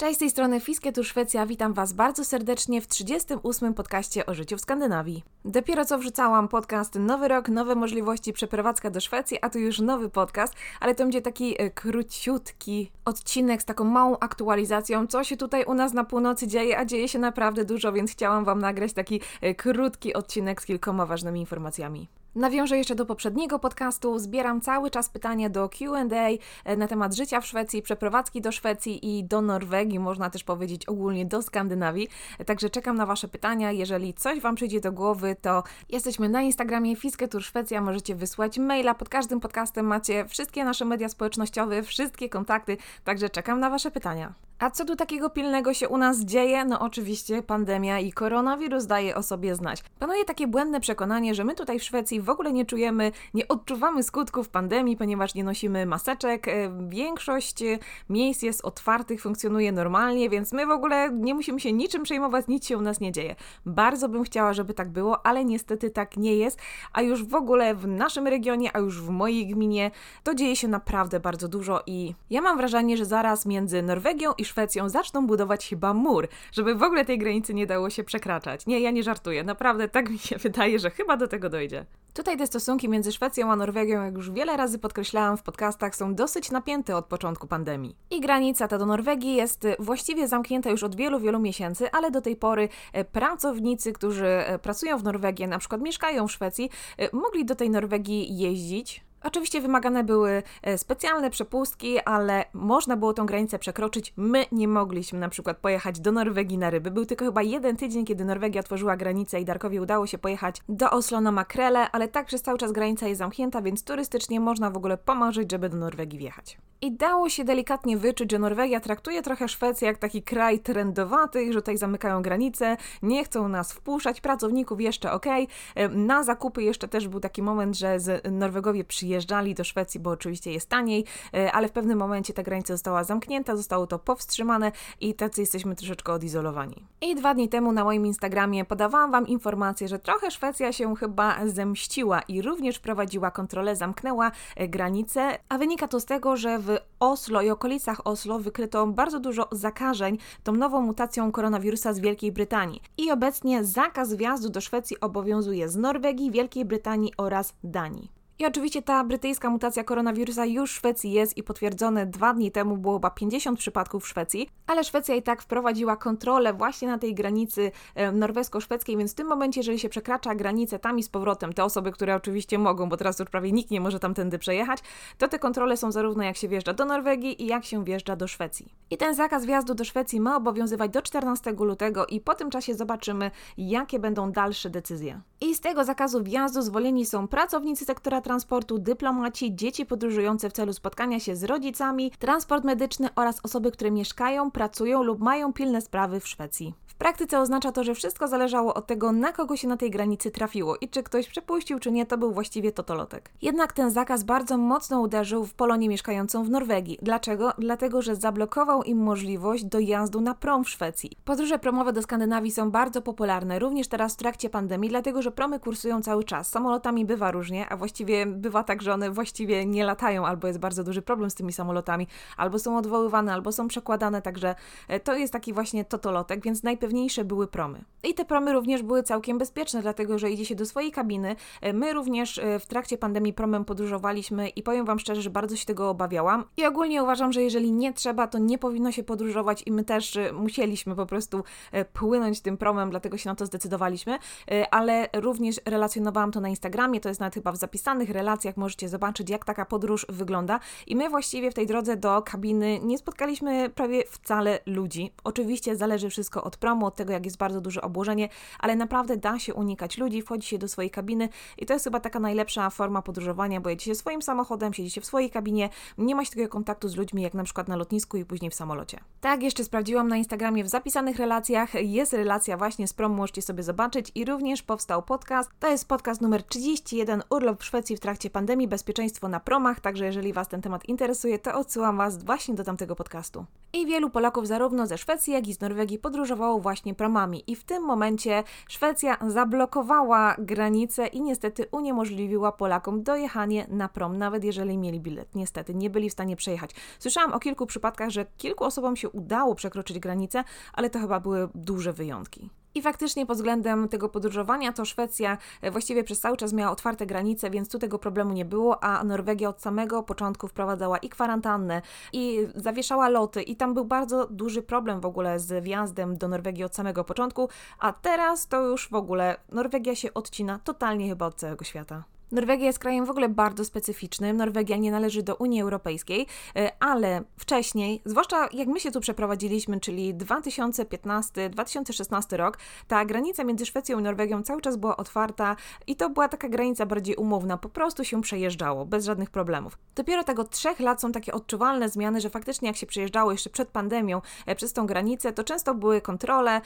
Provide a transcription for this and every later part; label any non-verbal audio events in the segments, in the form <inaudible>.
Cześć, z tej strony Fisketur Szwecja, witam Was bardzo serdecznie w 38. podcaście o życiu w Skandynawii. Dopiero co wrzucałam podcast Nowy Rok, Nowe Możliwości, Przeprowadzka do Szwecji, a tu już nowy podcast, ale to będzie taki e, króciutki odcinek z taką małą aktualizacją, co się tutaj u nas na północy dzieje, a dzieje się naprawdę dużo, więc chciałam Wam nagrać taki e, krótki odcinek z kilkoma ważnymi informacjami. Nawiążę jeszcze do poprzedniego podcastu. Zbieram cały czas pytania do QA e, na temat życia w Szwecji, przeprowadzki do Szwecji i do Norwegii, można też powiedzieć ogólnie do Skandynawii. Także czekam na Wasze pytania. Jeżeli coś Wam przyjdzie do głowy, to jesteśmy na Instagramie Fisketur Szwecja. Możecie wysłać maila. Pod każdym podcastem macie wszystkie nasze media społecznościowe, wszystkie kontakty. Także czekam na Wasze pytania. A co tu takiego pilnego się u nas dzieje? No oczywiście pandemia i koronawirus daje o sobie znać. Panuje takie błędne przekonanie, że my tutaj w Szwecji w ogóle nie czujemy, nie odczuwamy skutków pandemii, ponieważ nie nosimy maseczek. E, większość e, miejsc jest otwartych, funkcjonuje normalnie, więc my w ogóle nie musimy się niczym przejmować, nic się u nas nie dzieje. Bardzo bym chciała, żeby tak było, ale niestety tak nie jest, a już w ogóle w naszym regionie, a już w mojej gminie to dzieje się naprawdę bardzo dużo i ja mam wrażenie, że zaraz między Norwegią i Szwecją zaczną budować chyba mur, żeby w ogóle tej granicy nie dało się przekraczać. Nie, ja nie żartuję, naprawdę tak mi się <laughs> wydaje, że chyba do tego dojdzie. Tutaj te stosunki między Szwecją a Norwegią, jak już wiele razy podkreślałam w podcastach, są dosyć napięte od początku pandemii. I granica ta do Norwegii jest właściwie zamknięta już od wielu, wielu miesięcy, ale do tej pory e, pracownicy, którzy e, pracują w Norwegii, na przykład mieszkają w Szwecji, e, mogli do tej Norwegii jeździć, Oczywiście wymagane były e, specjalne przepustki, ale można było tą granicę przekroczyć. My nie mogliśmy na przykład pojechać do Norwegii na ryby. Był tylko chyba jeden tydzień, kiedy Norwegia otworzyła granicę i Darkowi udało się pojechać do Oslo na makrele, ale tak przez cały czas granica jest zamknięta, więc turystycznie można w ogóle pomarzyć, żeby do Norwegii wjechać. I dało się delikatnie wyczuć, że Norwegia traktuje trochę Szwecję jak taki kraj trendowaty, że tutaj zamykają granice, nie chcą nas wpuszczać, pracowników jeszcze ok. Na zakupy jeszcze też był taki moment, że z Norwegowie przyjeżdżali do Szwecji, bo oczywiście jest taniej, e, ale w pewnym momencie ta granica została zamknięta, zostało to powstrzymane i tacy jesteśmy troszeczkę odizolowani. I dwa dni temu na moim Instagramie podawałam Wam informację, że trochę Szwecja się chyba zemściła i również wprowadziła kontrolę, zamknęła e, granice, a wynika to z tego, że w Oslo i okolicach Oslo wykryto bardzo dużo zakażeń tą nową mutacją koronawirusa z Wielkiej Brytanii. I obecnie zakaz wjazdu do Szwecji obowiązuje z Norwegii, Wielkiej Brytanii oraz Danii. I oczywiście ta brytyjska mutacja koronawirusa już w Szwecji jest i potwierdzone dwa dni temu było chyba 50 przypadków w Szwecji, ale Szwecja i tak wprowadziła kontrolę właśnie na tej granicy norwesko-szwedzkiej, więc w tym momencie, jeżeli się przekracza granicę tam i z powrotem, te osoby, które oczywiście mogą, bo teraz już prawie nikt nie może tamtędy przejechać, to te kontrole są zarówno jak się wjeżdża do Norwegii i jak się wjeżdża do Szwecji. I ten zakaz wjazdu do Szwecji ma obowiązywać do 14 lutego i po tym czasie zobaczymy, jakie będą dalsze decyzje. I z tego zakazu wjazdu zwolnieni są pracownicy sektora transportu, dyplomaci, dzieci podróżujące w celu spotkania się z rodzicami, transport medyczny oraz osoby, które mieszkają, pracują lub mają pilne sprawy w Szwecji praktyce oznacza to, że wszystko zależało od tego, na kogo się na tej granicy trafiło i czy ktoś przepuścił, czy nie, to był właściwie totolotek. Jednak ten zakaz bardzo mocno uderzył w Polonię mieszkającą w Norwegii. Dlaczego? Dlatego, że zablokował im możliwość dojazdu na prom w Szwecji. Podróże promowe do Skandynawii są bardzo popularne, również teraz w trakcie pandemii, dlatego że promy kursują cały czas. Samolotami bywa różnie, a właściwie bywa tak, że one właściwie nie latają, albo jest bardzo duży problem z tymi samolotami, albo są odwoływane, albo są przekładane, także e, to jest taki właśnie totolotek, więc najpewniej najpewniejsze były promy. I te promy również były całkiem bezpieczne, dlatego że idzie się do swojej kabiny. E, my również e, w trakcie pandemii promem podróżowaliśmy i powiem Wam szczerze, że bardzo się tego obawiałam. I ogólnie uważam, że jeżeli nie trzeba, to nie powinno się podróżować i my też musieliśmy po prostu płynąć tym promem, dlatego się na to zdecydowaliśmy, ale również relacjonowałam to na Instagramie, to jest nawet chyba w zapisanych relacjach, możecie zobaczyć jak taka podróż wygląda. I my właściwie w tej drodze do kabiny nie spotkaliśmy prawie wcale ludzi. Oczywiście zależy wszystko od promu, od tego, jak jest bardzo duże obłożenie, ale naprawdę da się unikać ludzi, wchodzi się do swojej kabiny i to jest chyba taka najlepsza forma podróżowania, bo jedziecie swoim samochodem, siedzicie w swojej kabinie, nie ma się takiego kontaktu z ludźmi, jak na przykład na lotnisku i później w samolocie. Tak, jeszcze sprawdziłam na Instagramie w zapisanych relacjach, jest relacja właśnie z promu, możecie sobie zobaczyć i również powstał podcast, to jest podcast numer 31, urlop w Szwecji Szwecji w trakcie pandemii bezpieczeństwo na promach, także jeżeli Was ten temat interesuje, to odsyłam Was właśnie do tamtego podcastu. I wielu Polaków zarówno ze Szwecji, jak i z Norwegii podróżowało właśnie promami i w tym momencie Szwecja zablokowała granice i niestety uniemożliwiła Polakom dojechanie na prom, nawet jeżeli mieli bilet. Niestety nie byli w stanie przejechać. Słyszałam o kilku przypadkach, że kilku osobom się udało przekroczyć granicę, ale to chyba były duże wyjątki. I faktycznie pod względem tego podróżowania to Szwecja e, właściwie przez cały czas miała otwarte granice, więc tu tego problemu nie było, a Norwegia od samego początku wprowadzała i kwarantannę, i zawieszała loty, i tam był bardzo duży problem w ogóle z wjazdem do Norwegii od samego początku, a teraz to już w ogóle Norwegia się odcina totalnie chyba od całego świata. Norwegia jest krajem w ogóle bardzo specyficznym. Norwegia nie należy do Unii Europejskiej, e, ale wcześniej, zwłaszcza jak my się tu przeprowadziliśmy, czyli 2015-2016 rok, ta granica między Szwecją i Norwegią cały czas była otwarta i to była taka granica bardziej umowna, po prostu się przejeżdżało bez żadnych problemów. Dopiero tego trzech lat są takie odczuwalne zmiany, że faktycznie jak się przejeżdżało jeszcze przed pandemią e, przez tą granicę, to często były kontrole,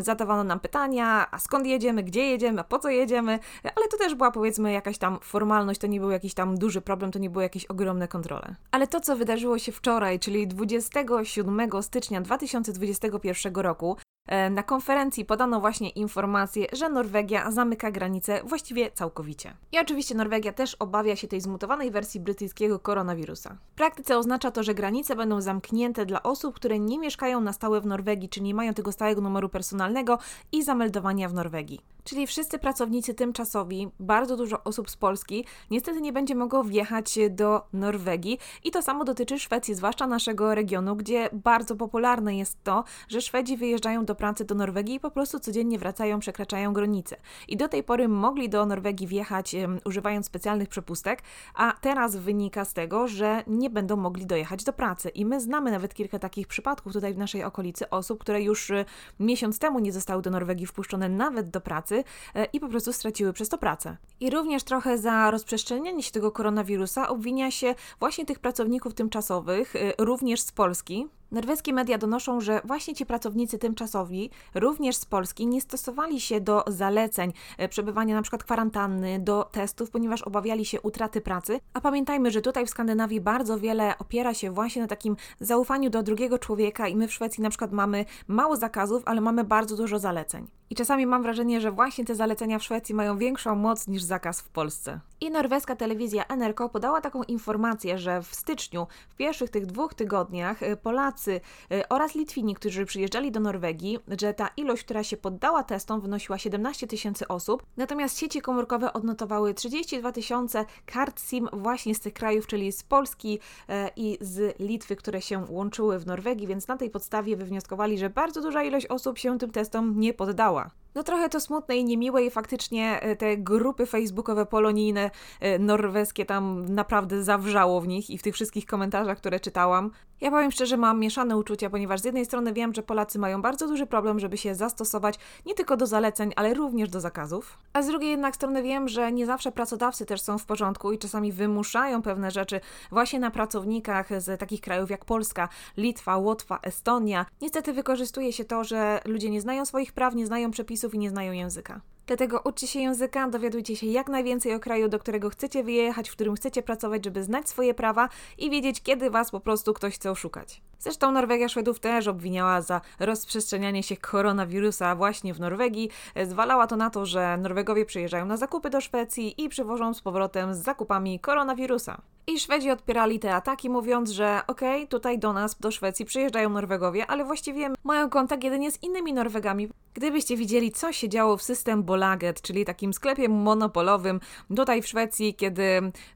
zadawano nam pytania, a skąd jedziemy, gdzie jedziemy, po co jedziemy, e, ale to też była powiedzmy jakaś tam tam formalność, to nie był jakiś tam duży problem, to nie były jakieś ogromne kontrole. Ale to, co wydarzyło się wczoraj, czyli 27 stycznia 2021 roku, E, na konferencji podano właśnie informację, że Norwegia zamyka granice właściwie całkowicie. I oczywiście Norwegia też obawia się tej zmutowanej wersji brytyjskiego koronawirusa. W praktyce oznacza to, że granice będą zamknięte dla osób, które nie mieszkają na stałe w Norwegii, czyli nie mają tego stałego numeru personalnego i zameldowania w Norwegii. Czyli wszyscy pracownicy tymczasowi, bardzo dużo osób z Polski, niestety nie będzie mogło wjechać do Norwegii. I to samo dotyczy Szwecji, zwłaszcza naszego regionu, gdzie bardzo popularne jest to, że Szwedzi wyjeżdżają do pracy do Norwegii i po prostu codziennie wracają, przekraczają granice. I do tej pory mogli do Norwegii wjechać um, używając specjalnych przepustek, a teraz wynika z tego, że nie będą mogli dojechać do pracy. I my znamy nawet kilka takich przypadków tutaj w naszej okolicy osób, które już y, miesiąc temu nie zostały do Norwegii wpuszczone nawet do pracy y, i po prostu straciły przez to pracę. I również trochę za rozprzestrzenianie się tego koronawirusa obwinia się właśnie tych pracowników tymczasowych, y, również z Polski, Norweskie media donoszą, że właśnie ci pracownicy tymczasowi, również z Polski, nie stosowali się do zaleceń e, przebywania na przykład kwarantanny, do testów, ponieważ obawiali się utraty pracy. A pamiętajmy, że tutaj w Skandynawii bardzo wiele opiera się właśnie na takim zaufaniu do drugiego człowieka i my w Szwecji na przykład mamy mało zakazów, ale mamy bardzo dużo zaleceń. I czasami mam wrażenie, że właśnie te zalecenia w Szwecji mają większą moc niż zakaz w Polsce. I norweska telewizja NRK podała taką informację, że w styczniu, w pierwszych tych dwóch tygodniach, e, Polacy e, oraz Litwini, którzy przyjeżdżali do Norwegii, że ta ilość, która się poddała testom, wynosiła 17 tysięcy osób. Natomiast sieci komórkowe odnotowały 32 tysiące kart SIM właśnie z tych krajów, czyli z Polski e, i z Litwy, które się łączyły w Norwegii, więc na tej podstawie wywnioskowali, że bardzo duża ilość osób się tym testom nie poddała. No trochę to smutne i niemiłe i faktycznie e, te grupy facebookowe polonijne, e, norweskie tam naprawdę zawrzało w nich i w tych wszystkich komentarzach, które czytałam. Ja powiem szczerze, mam mieszane uczucia, ponieważ z jednej strony wiem, że Polacy mają bardzo duży problem, żeby się zastosować nie tylko do zaleceń, ale również do zakazów. A z drugiej jednak strony wiem, że nie zawsze pracodawcy też są w porządku i czasami wymuszają pewne rzeczy właśnie na pracownikach z takich krajów jak Polska, Litwa, Łotwa, Estonia. Niestety wykorzystuje się to, że ludzie nie znają swoich praw, nie znają przepisów i nie znają języka. Dlatego uczcie się języka, dowiadujcie się jak najwięcej o kraju, do którego chcecie wyjechać, w którym chcecie pracować, żeby znać swoje prawa i wiedzieć, kiedy was po prostu ktoś chce oszukać. Zresztą Norwegia Szwedów też obwiniała za rozprzestrzenianie się koronawirusa właśnie w Norwegii. Zwalała to na to, że Norwegowie przyjeżdżają na zakupy do Szwecji i przywożą z powrotem z zakupami koronawirusa. I Szwedzi odpierali te ataki, mówiąc, że okej, okay, tutaj do nas, do Szwecji przyjeżdżają Norwegowie, ale właściwie mają kontakt jedynie z innymi Norwegami. Gdybyście widzieli, co się działo w system Bolaget, czyli takim sklepie monopolowym tutaj w Szwecji, kiedy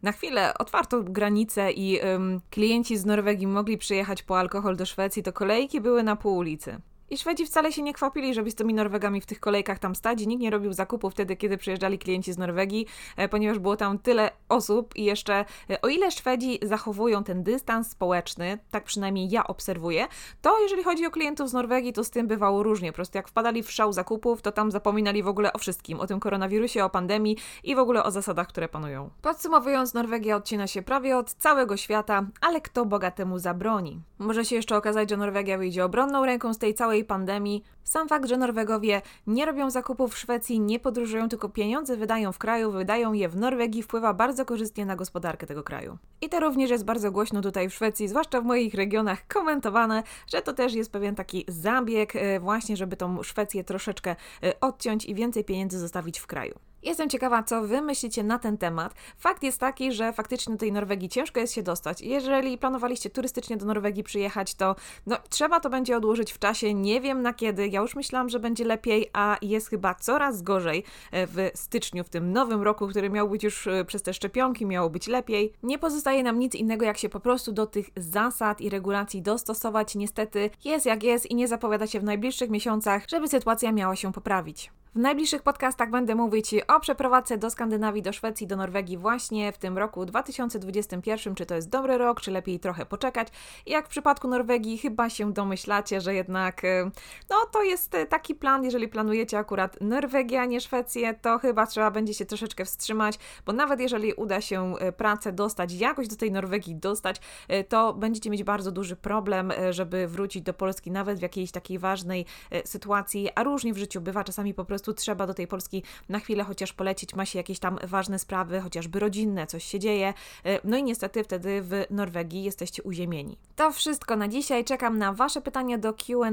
na chwilę otwarto granice i ym, klienci z Norwegii mogli przyjechać po alkohol do Szwecji, to kolejki były na pół ulicy. I Szwedzi wcale się nie kwapili, żeby z tymi Norwegami w tych kolejkach tam stać nikt nie robił zakupów wtedy, kiedy przyjeżdżali klienci z Norwegii, e, ponieważ było tam tyle osób i jeszcze e, o ile Szwedzi zachowują ten dystans społeczny, tak przynajmniej ja obserwuję, to jeżeli chodzi o klientów z Norwegii, to z tym bywało różnie. Po prostu jak wpadali w szał zakupów, to tam zapominali w ogóle o wszystkim, o tym koronawirusie, o pandemii i w ogóle o zasadach, które panują. Podsumowując, Norwegia odcina się prawie od całego świata, ale kto bogatemu zabroni? Może się jeszcze okazać, że Norwegia wyjdzie obronną ręką z tej całej całej pandemii. Sam fakt, że Norwegowie nie robią zakupów w Szwecji, nie podróżują, tylko pieniądze wydają w kraju, wydają je w Norwegii, wpływa bardzo korzystnie na gospodarkę tego kraju. I to również jest bardzo głośno tutaj w Szwecji, zwłaszcza w moich regionach, komentowane, że to też jest pewien taki zabieg, e, właśnie, żeby tą Szwecję troszeczkę e, odciąć i więcej pieniędzy zostawić w kraju. Jestem ciekawa, co wy myślicie na ten temat. Fakt jest taki, że faktycznie do tej Norwegii ciężko jest się dostać. Jeżeli planowaliście turystycznie do Norwegii przyjechać, to no, trzeba to będzie odłożyć w czasie. Nie wiem na kiedy. Ja już myślałam, że będzie lepiej, a jest chyba coraz gorzej e, w styczniu, w tym nowym roku, który miał być już e, przez te szczepionki, miało być lepiej. Nie pozostaje nam nic innego, jak się po prostu do tych zasad i regulacji dostosować. Niestety jest jak jest i nie zapowiada się w najbliższych miesiącach, żeby sytuacja miała się poprawić. W najbliższych podcastach będę mówić o przeprowadzce do Skandynawii, do Szwecji, do Norwegii właśnie w tym roku 2021. Czy to jest dobry rok, czy lepiej trochę poczekać? Jak w przypadku Norwegii, chyba się domyślacie, że jednak e, no to jest e, taki plan, jeżeli planujecie akurat Norwegię, a nie Szwecję, to chyba trzeba będzie się troszeczkę wstrzymać, bo nawet jeżeli uda się e, pracę dostać, jakoś do tej Norwegii dostać, to będziecie mieć bardzo duży problem, żeby wrócić do Polski, nawet w jakiejś takiej ważnej sytuacji, a różnie w życiu bywa, czasami po prostu trzeba do tej Polski na chwilę chociaż polecić, ma się jakieś tam ważne sprawy, chociażby rodzinne, coś się dzieje. E, no i niestety wtedy w Norwegii jesteście uziemieni. To wszystko na dzisiaj. Czekam na Wasze pytania do QA.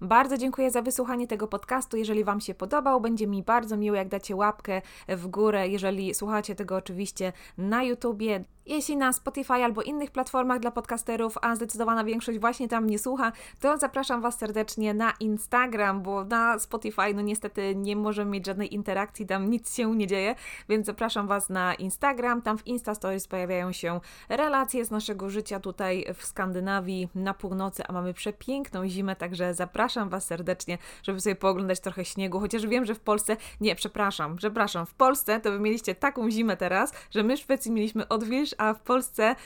Bardzo dziękuję za wysłuchanie tego podcastu. Jeżeli Wam się podobał, będzie mi bardzo miło, jak dacie łapkę w górę. Jeżeli słuchacie tego oczywiście na YouTubie, jeśli na Spotify albo innych platformach dla podcasterów, a zdecydowana większość właśnie tam nie słucha, to zapraszam Was serdecznie na Instagram, bo na Spotify no niestety nie możemy mieć żadnej interakcji, tam nic się nie dzieje, więc zapraszam Was na Instagram. Tam w Insta Stories pojawiają się relacje z naszego życia tutaj w Skandynawii, na północy, a mamy przepiękną zimę, także zapraszam Was serdecznie, żeby sobie pooglądać trochę śniegu, chociaż wiem, że w Polsce, nie, przepraszam, przepraszam, w Polsce to Wy mieliście taką zimę teraz, że my w Szwecji mieliśmy odwilż, a w Polsce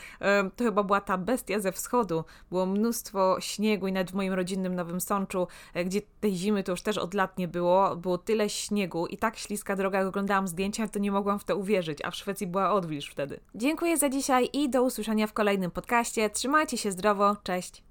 to chyba była ta bestia ze wschodu. Było mnóstwo śniegu i nawet w moim rodzinnym Nowym Sączu, e, gdzie tej zimy to już też od lat nie było, było tyle śniegu i tak śliska droga, jak oglądałam zdjęcia, to nie mogłam w to uwierzyć, a w Szwecji była odwilż wtedy. Dziękuję za dzisiaj i do usłyszenia w kolejnym podcaście. Trzymajcie się zdrowo, cześć!